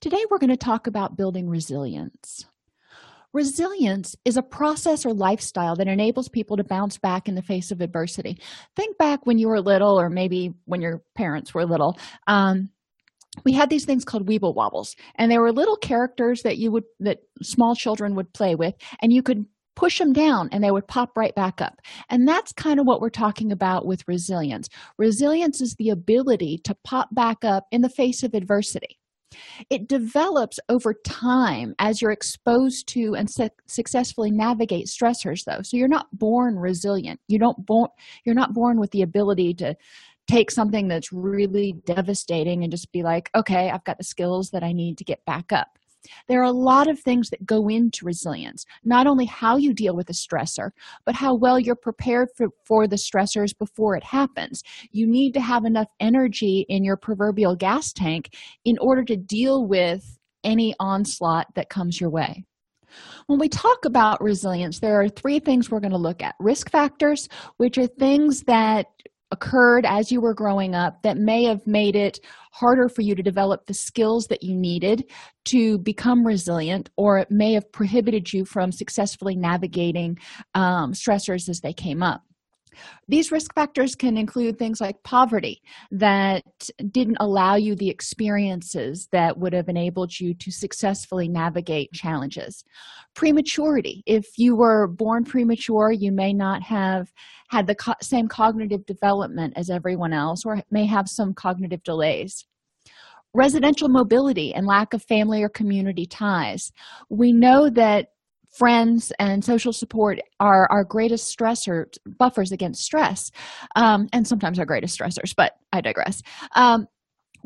Today, we're going to talk about building resilience. Resilience is a process or lifestyle that enables people to bounce back in the face of adversity. Think back when you were little, or maybe when your parents were little. Um, we had these things called weeble wobbles, and they were little characters that you would that small children would play with, and you could push them down and they would pop right back up. And that's kind of what we're talking about with resilience. Resilience is the ability to pop back up in the face of adversity. It develops over time as you're exposed to and su- successfully navigate stressors though. So you're not born resilient. You don't born you're not born with the ability to take something that's really devastating and just be like, "Okay, I've got the skills that I need to get back up." There are a lot of things that go into resilience, not only how you deal with a stressor, but how well you're prepared for, for the stressors before it happens. You need to have enough energy in your proverbial gas tank in order to deal with any onslaught that comes your way. When we talk about resilience, there are three things we're going to look at risk factors, which are things that occurred as you were growing up that may have made it harder for you to develop the skills that you needed to become resilient, or it may have prohibited you from successfully navigating um, stressors as they came up. These risk factors can include things like poverty that didn't allow you the experiences that would have enabled you to successfully navigate challenges. Prematurity. If you were born premature, you may not have had the co- same cognitive development as everyone else or may have some cognitive delays residential mobility and lack of family or community ties. We know that friends and social support are our greatest stressor buffers against stress um, and sometimes our greatest stressors but i digress. Um,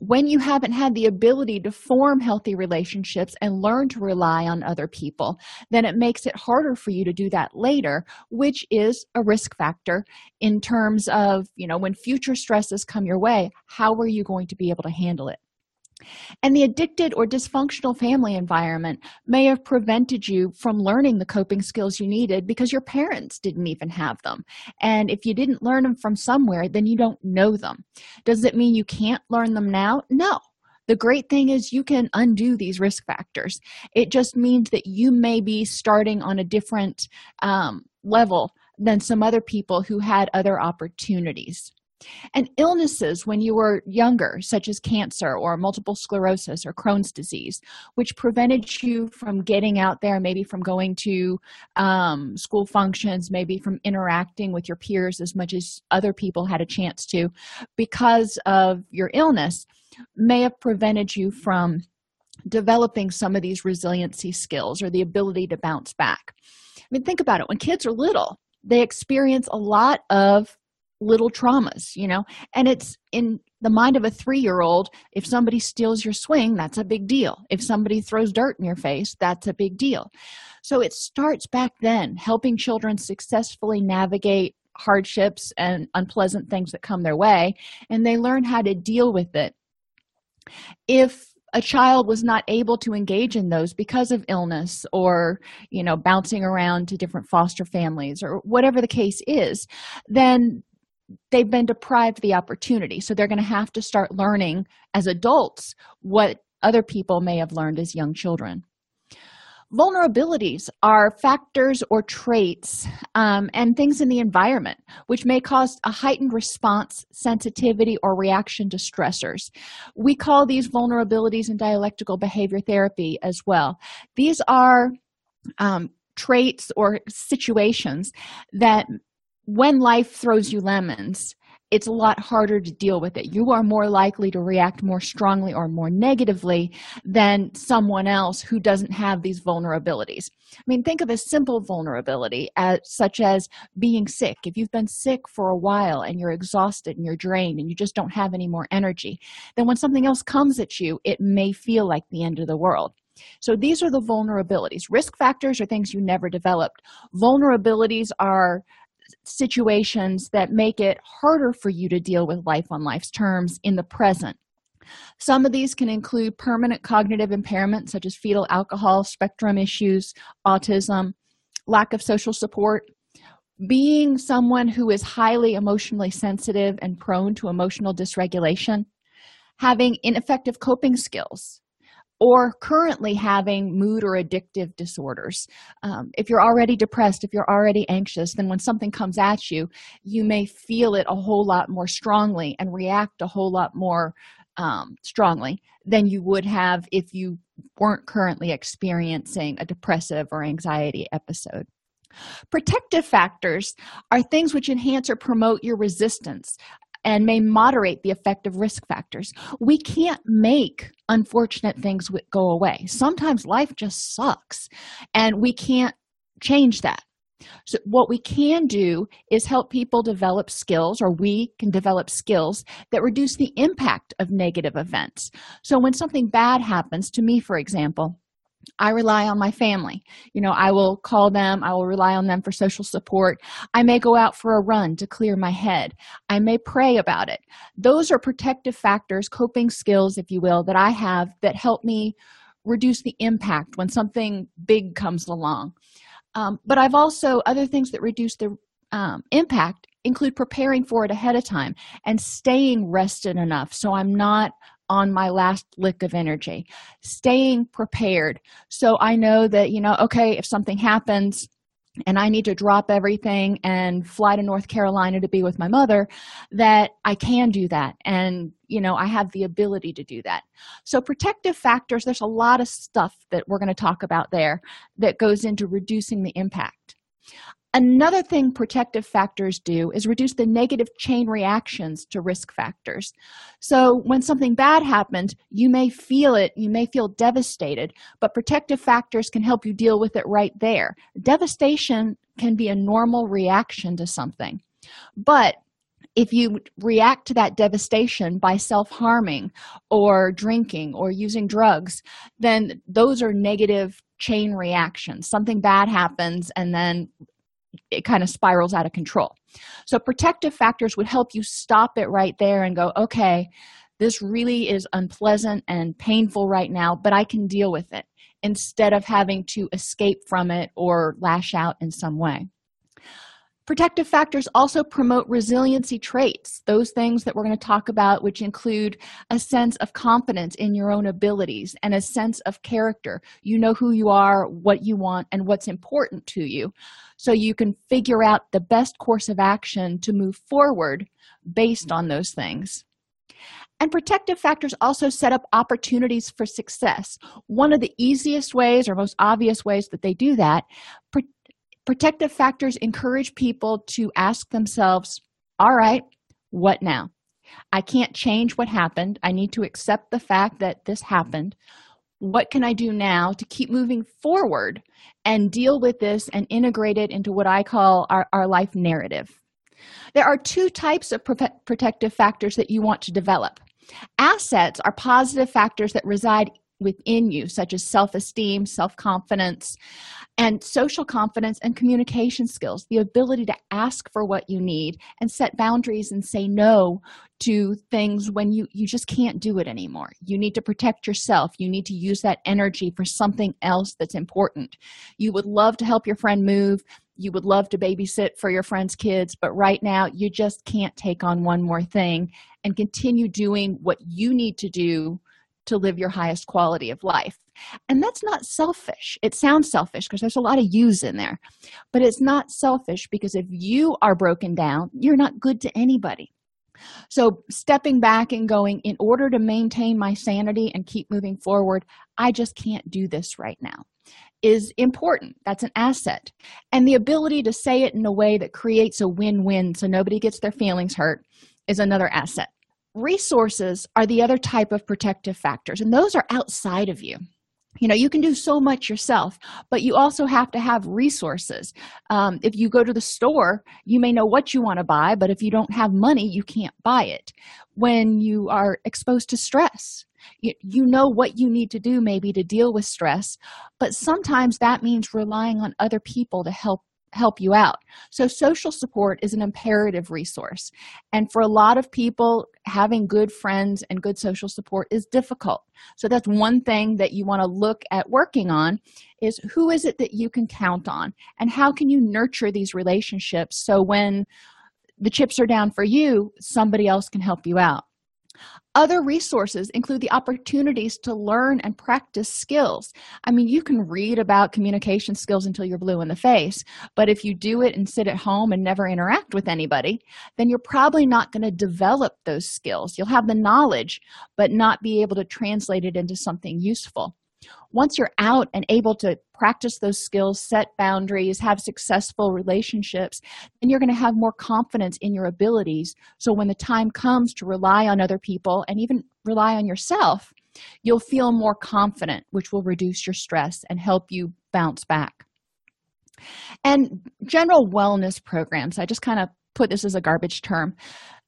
when you haven't had the ability to form healthy relationships and learn to rely on other people then it makes it harder for you to do that later which is a risk factor in terms of you know when future stresses come your way how are you going to be able to handle it and the addicted or dysfunctional family environment may have prevented you from learning the coping skills you needed because your parents didn't even have them. And if you didn't learn them from somewhere, then you don't know them. Does it mean you can't learn them now? No. The great thing is you can undo these risk factors. It just means that you may be starting on a different um, level than some other people who had other opportunities and illnesses when you were younger such as cancer or multiple sclerosis or crohn's disease which prevented you from getting out there maybe from going to um, school functions maybe from interacting with your peers as much as other people had a chance to because of your illness may have prevented you from developing some of these resiliency skills or the ability to bounce back. I mean think about it. When kids are little they experience a lot of little traumas you know? And it's in the mind of a three-year-old if somebody steals your swing that's a big deal. If somebody throws dirt in your face that's a big deal. So it starts back then helping children successfully navigate hardships and unpleasant things that come their way and they learn how to deal with it. If a child was not able to engage in those because of illness or you know bouncing around to different foster families or whatever the case is then they've been deprived the opportunity. So they're going to have to start learning as adults what other people may have learned as young children. Vulnerabilities are factors or traits um, and things in the environment which may cause a heightened response sensitivity or reaction to stressors. We call these vulnerabilities in dialectical behavior therapy as well. These are um, traits or situations that when life throws you lemons it's a lot harder to deal with it you are more likely to react more strongly or more negatively than someone else who doesn't have these vulnerabilities i mean think of a simple vulnerability as such as being sick if you've been sick for a while and you're exhausted and you're drained and you just don't have any more energy then when something else comes at you it may feel like the end of the world So these are the vulnerabilities. Risk factors are things you never developed. Vulnerabilities are situations that make it harder for you to deal with life on life's terms in the present. Some of these can include permanent cognitive impairment, such as fetal alcohol spectrum issues, autism, lack of social support, being someone who is highly emotionally sensitive and prone to emotional dysregulation, having ineffective coping skills, or currently having mood or addictive disorders. Um, if you're already depressed, if you're already anxious, then when something comes at you, you may feel it a whole lot more strongly and react a whole lot more um, strongly than you would have if you weren't currently experiencing a depressive or anxiety episode. Protective factors are things which enhance or promote your resistance and may moderate the effect of risk factors. We can't make unfortunate things go away. Sometimes life just sucks, and we can't change that. So, what we can do is help people develop skills, or we can develop skills that reduce the impact of negative events. So, when something bad happens to me, for example, I rely on my family. You know, I will call them, I will rely on them for social support. I may go out for a run to clear my head. I may pray about it. Those are protective factors, coping skills, if you will, that I have that help me reduce the impact when something big comes along. Um, but I've also, other things that reduce the um, impact include preparing for it ahead of time and staying rested enough so I'm not on my last lick of energy staying prepared. So i know that you know okay if something happens and i need to drop everything and fly to north carolina to be with my mother that i can do that. And you know i have the ability to do that. So protective factors there's a lot of stuff that we're going to talk about there that goes into reducing the impact Another thing protective factors do is reduce the negative chain reactions to risk factors. So, when something bad happens, you may feel it, you may feel devastated, but protective factors can help you deal with it right there. Devastation can be a normal reaction to something. But if you react to that devastation by self harming or drinking or using drugs, then those are negative chain reactions. Something bad happens, and then it kind of spirals out of control. So, protective factors would help you stop it right there and go, okay, this really is unpleasant and painful right now, but I can deal with it instead of having to escape from it or lash out in some way. Protective factors also promote resiliency traits, those things that we're going to talk about, which include a sense of confidence in your own abilities and a sense of character. You know who you are, what you want, and what's important to you. So you can figure out the best course of action to move forward based on those things. And protective factors also set up opportunities for success. One of the easiest ways or most obvious ways that they do that Protective factors encourage people to ask themselves, all right, what now? I can't change what happened. I need to accept the fact that this happened. What can I do now to keep moving forward and deal with this and integrate it into what I call our, our life narrative? There are two types of pro- protective factors that you want to develop. Assets are positive factors that reside within you, such as self esteem, self confidence, and social confidence and communication skills, the ability to ask for what you need and set boundaries and say no to things when you, you just can't do it anymore. You need to protect yourself. You need to use that energy for something else that's important. You would love to help your friend move. You would love to babysit for your friend's kids, but right now you just can't take on one more thing and continue doing what you need to do to live your highest quality of life. And that's not selfish. It sounds selfish because there's a lot of yous in there, but it's not selfish because if you are broken down, you're not good to anybody. So, stepping back and going, in order to maintain my sanity and keep moving forward, I just can't do this right now, is important. That's an asset. And the ability to say it in a way that creates a win win so nobody gets their feelings hurt is another asset resources are the other type of protective factors and those are outside of you. You know you can do so much yourself but you also have to have resources. Um, if you go to the store you may know what you want to buy but if you don't have money you can't buy it. When you are exposed to stress you, you know what you need to do maybe to deal with stress but sometimes that means relying on other people to help help you out. So social support is an imperative resource. And for a lot of people having good friends and good social support is difficult. So that's one thing that you want to look at working on is who is it that you can count on? And how can you nurture these relationships so when the chips are down for you somebody else can help you out other resources include the opportunities to learn and practice skills. I mean, you can read about communication skills until you're blue in the face, but if you do it and sit at home and never interact with anybody, then you're probably not going to develop those skills. You'll have the knowledge, but not be able to translate it into something useful once you're out and able to practice those skills set boundaries have successful relationships then you're going to have more confidence in your abilities. So when the time comes to rely on other people and even rely on yourself you'll feel more confident which will reduce your stress and help you bounce back. And general wellness programs i just kind of put this as a garbage term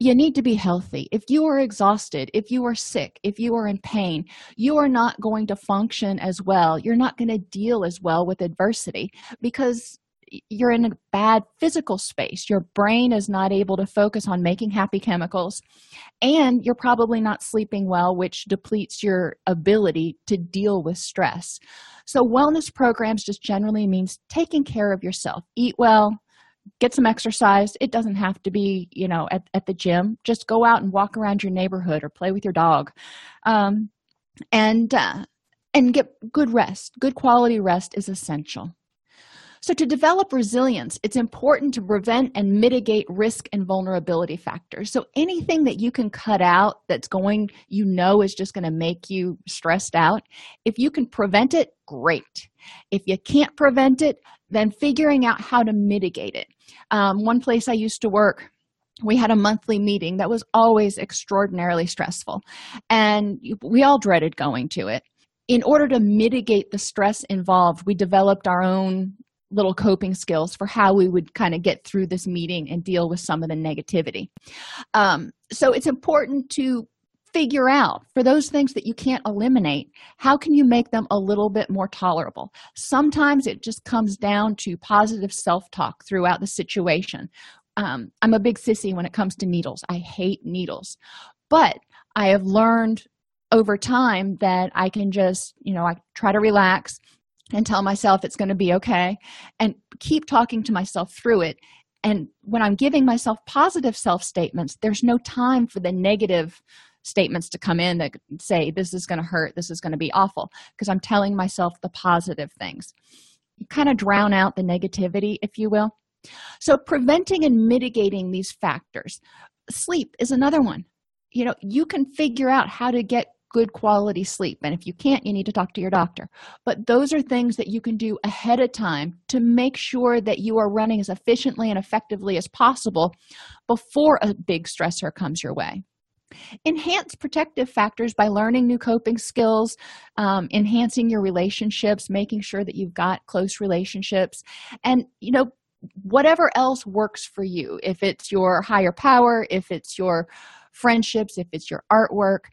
you need to be healthy. If you are exhausted if you are sick if you are in pain you are not going to function as well. You're not going to deal as well with adversity because you're in a bad physical space. Your brain is not able to focus on making happy chemicals and you're probably not sleeping well which depletes your ability to deal with stress. So wellness programs just generally means taking care of yourself. Eat well get some exercise. It doesn't have to be you know at, at the gym. Just go out and walk around your neighborhood or play with your dog. Um, and uh, and get good rest. Good quality rest is essential. So to develop resilience it's important to prevent and mitigate risk and vulnerability factors. So anything that you can cut out that's going you know is just going to make you stressed out if you can prevent it great. If you can't prevent it then figuring out how to mitigate it um, one place i used to work we had a monthly meeting that was always extraordinarily stressful. And we all dreaded going to it. In order to mitigate the stress involved we developed our own little coping skills for how we would kind of get through this meeting and deal with some of the negativity. Um, so it's important to figure out for those things that you can't eliminate how can you make them a little bit more tolerable? Sometimes it just comes down to positive self-talk throughout the situation. Um, i'm a big sissy when it comes to needles. I hate needles. But i have learned over time that i can just you know i try to relax and tell myself it's going to be okay and keep talking to myself through it. And when i'm giving myself positive self statements there's no time for the negative statements to come in that say this is going to hurt. This is going to be awful. Because i'm telling myself the positive things. You kind of drown out the negativity if you will. So preventing and mitigating these factors. Sleep is another one. You know you can figure out how to get good quality sleep and if you can't you need to talk to your doctor. But those are things that you can do ahead of time to make sure that you are running as efficiently and effectively as possible before a big stressor comes your way enhance protective factors by learning new coping skills um, enhancing your relationships making sure that you've got close relationships and you know whatever else works for you. If it's your higher power if it's your friendships if it's your artwork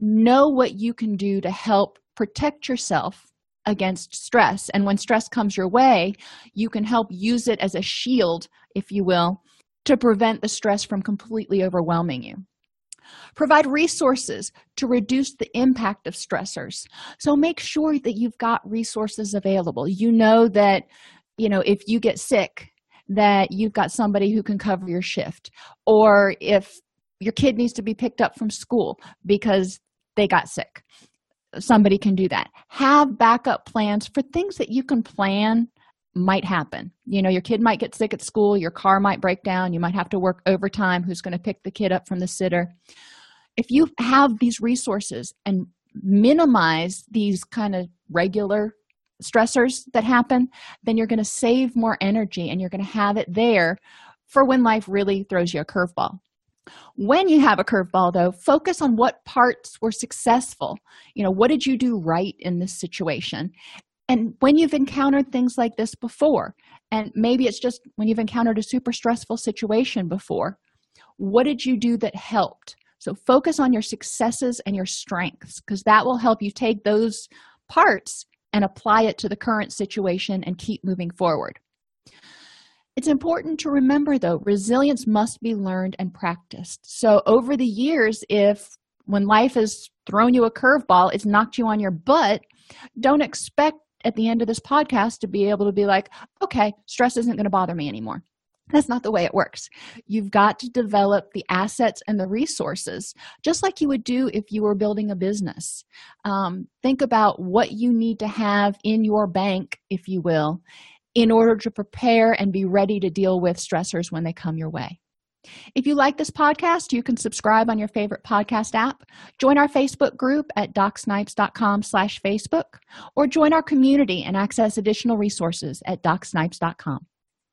know what you can do to help protect yourself against stress. And when stress comes your way you can help use it as a shield if you will to prevent the stress from completely overwhelming you provide resources to reduce the impact of stressors. So make sure that you've got resources available. You know that you know if you get sick that you've got somebody who can cover your shift. Or if your kid needs to be picked up from school because they got sick somebody can do that. Have backup plans for things that you can plan might happen. You know your kid might get sick at school your car might break down you might have to work overtime who's going to pick the kid up from the sitter. If you have these resources and minimize these kind of regular stressors that happen then you're going to save more energy and you're going to have it there for when life really throws you a curveball. When you have a curveball though focus on what parts were successful. You know what did you do right in this situation and when you've encountered things like this before and maybe it's just when you've encountered a super stressful situation before what did you do that helped So focus on your successes and your strengths because that will help you take those parts and apply it to the current situation and keep moving forward. It's important to remember, though, resilience must be learned and practiced. So, over the years, if when life has thrown you a curveball, it's knocked you on your butt, don't expect at the end of this podcast to be able to be like, okay, stress isn't going to bother me anymore. That's not the way it works. You've got to develop the assets and the resources, just like you would do if you were building a business. Um, think about what you need to have in your bank, if you will, in order to prepare and be ready to deal with stressors when they come your way. If you like this podcast, you can subscribe on your favorite podcast app, join our Facebook group at docsnipes.com slash Facebook, or join our community and access additional resources at docsnipes.com.